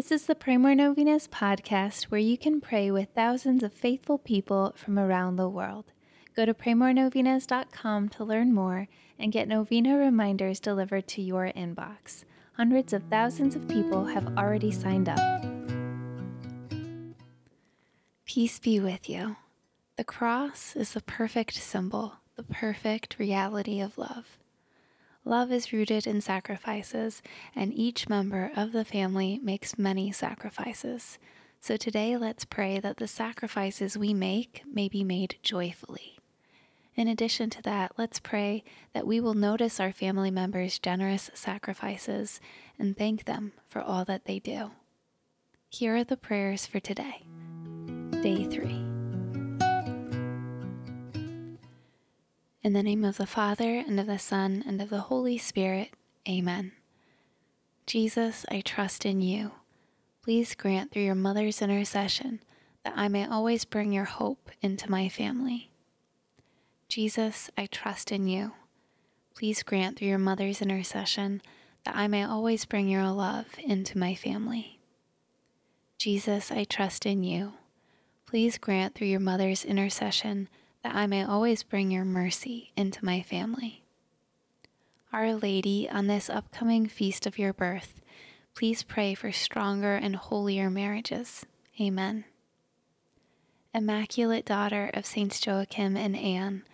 This is the Pray More Novenas podcast where you can pray with thousands of faithful people from around the world. Go to praymorenovenas.com to learn more and get novena reminders delivered to your inbox. Hundreds of thousands of people have already signed up. Peace be with you. The cross is the perfect symbol, the perfect reality of love. Love is rooted in sacrifices, and each member of the family makes many sacrifices. So today, let's pray that the sacrifices we make may be made joyfully. In addition to that, let's pray that we will notice our family members' generous sacrifices and thank them for all that they do. Here are the prayers for today. Day 3. In the name of the Father, and of the Son, and of the Holy Spirit. Amen. Jesus, I trust in you. Please grant through your mother's intercession that I may always bring your hope into my family. Jesus, I trust in you. Please grant through your mother's intercession that I may always bring your love into my family. Jesus, I trust in you. Please grant through your mother's intercession that I may always bring your mercy into my family. Our Lady, on this upcoming feast of your birth, please pray for stronger and holier marriages. Amen. Immaculate Daughter of Saints Joachim and Anne,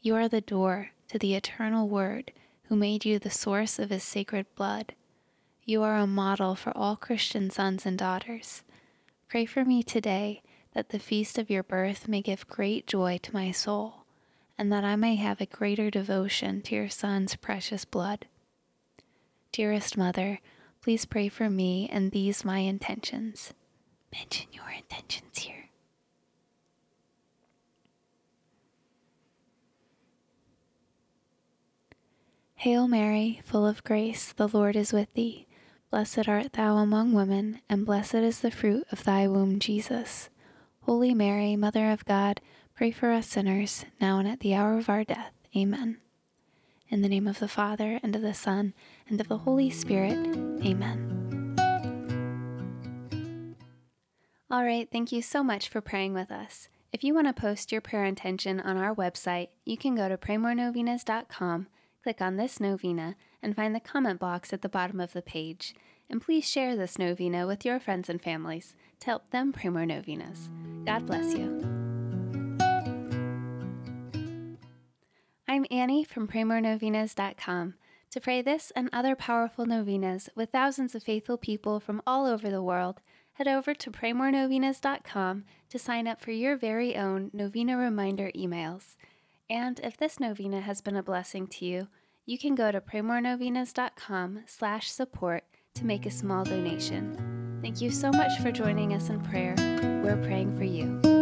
you are the door to the eternal Word who made you the source of his sacred blood. You are a model for all Christian sons and daughters. Pray for me today that the feast of your birth may give great joy to my soul, and that I may have a greater devotion to your Son's precious blood. Dearest Mother, please pray for me and these my intentions. Mention your intentions here. Hail Mary, full of grace, the Lord is with thee. Blessed art thou among women, and blessed is the fruit of thy womb, Jesus. Holy Mary, Mother of God, pray for us sinners, now and at the hour of our death. Amen. In the name of the Father, and of the Son, and of the Holy Spirit. Amen. All right, thank you so much for praying with us. If you want to post your prayer intention on our website, you can go to praymorenovenas.com, click on this novena, and find the comment box at the bottom of the page. And please share this novena with your friends and families to help them pray more novenas. God bless you. I'm Annie from PrayMoreNovenas.com. To pray this and other powerful novenas with thousands of faithful people from all over the world, head over to PrayMoreNovenas.com to sign up for your very own novena reminder emails. And if this novena has been a blessing to you, you can go to PrayMoreNovenas.com slash support to make a small donation. Thank you so much for joining us in prayer. We're praying for you.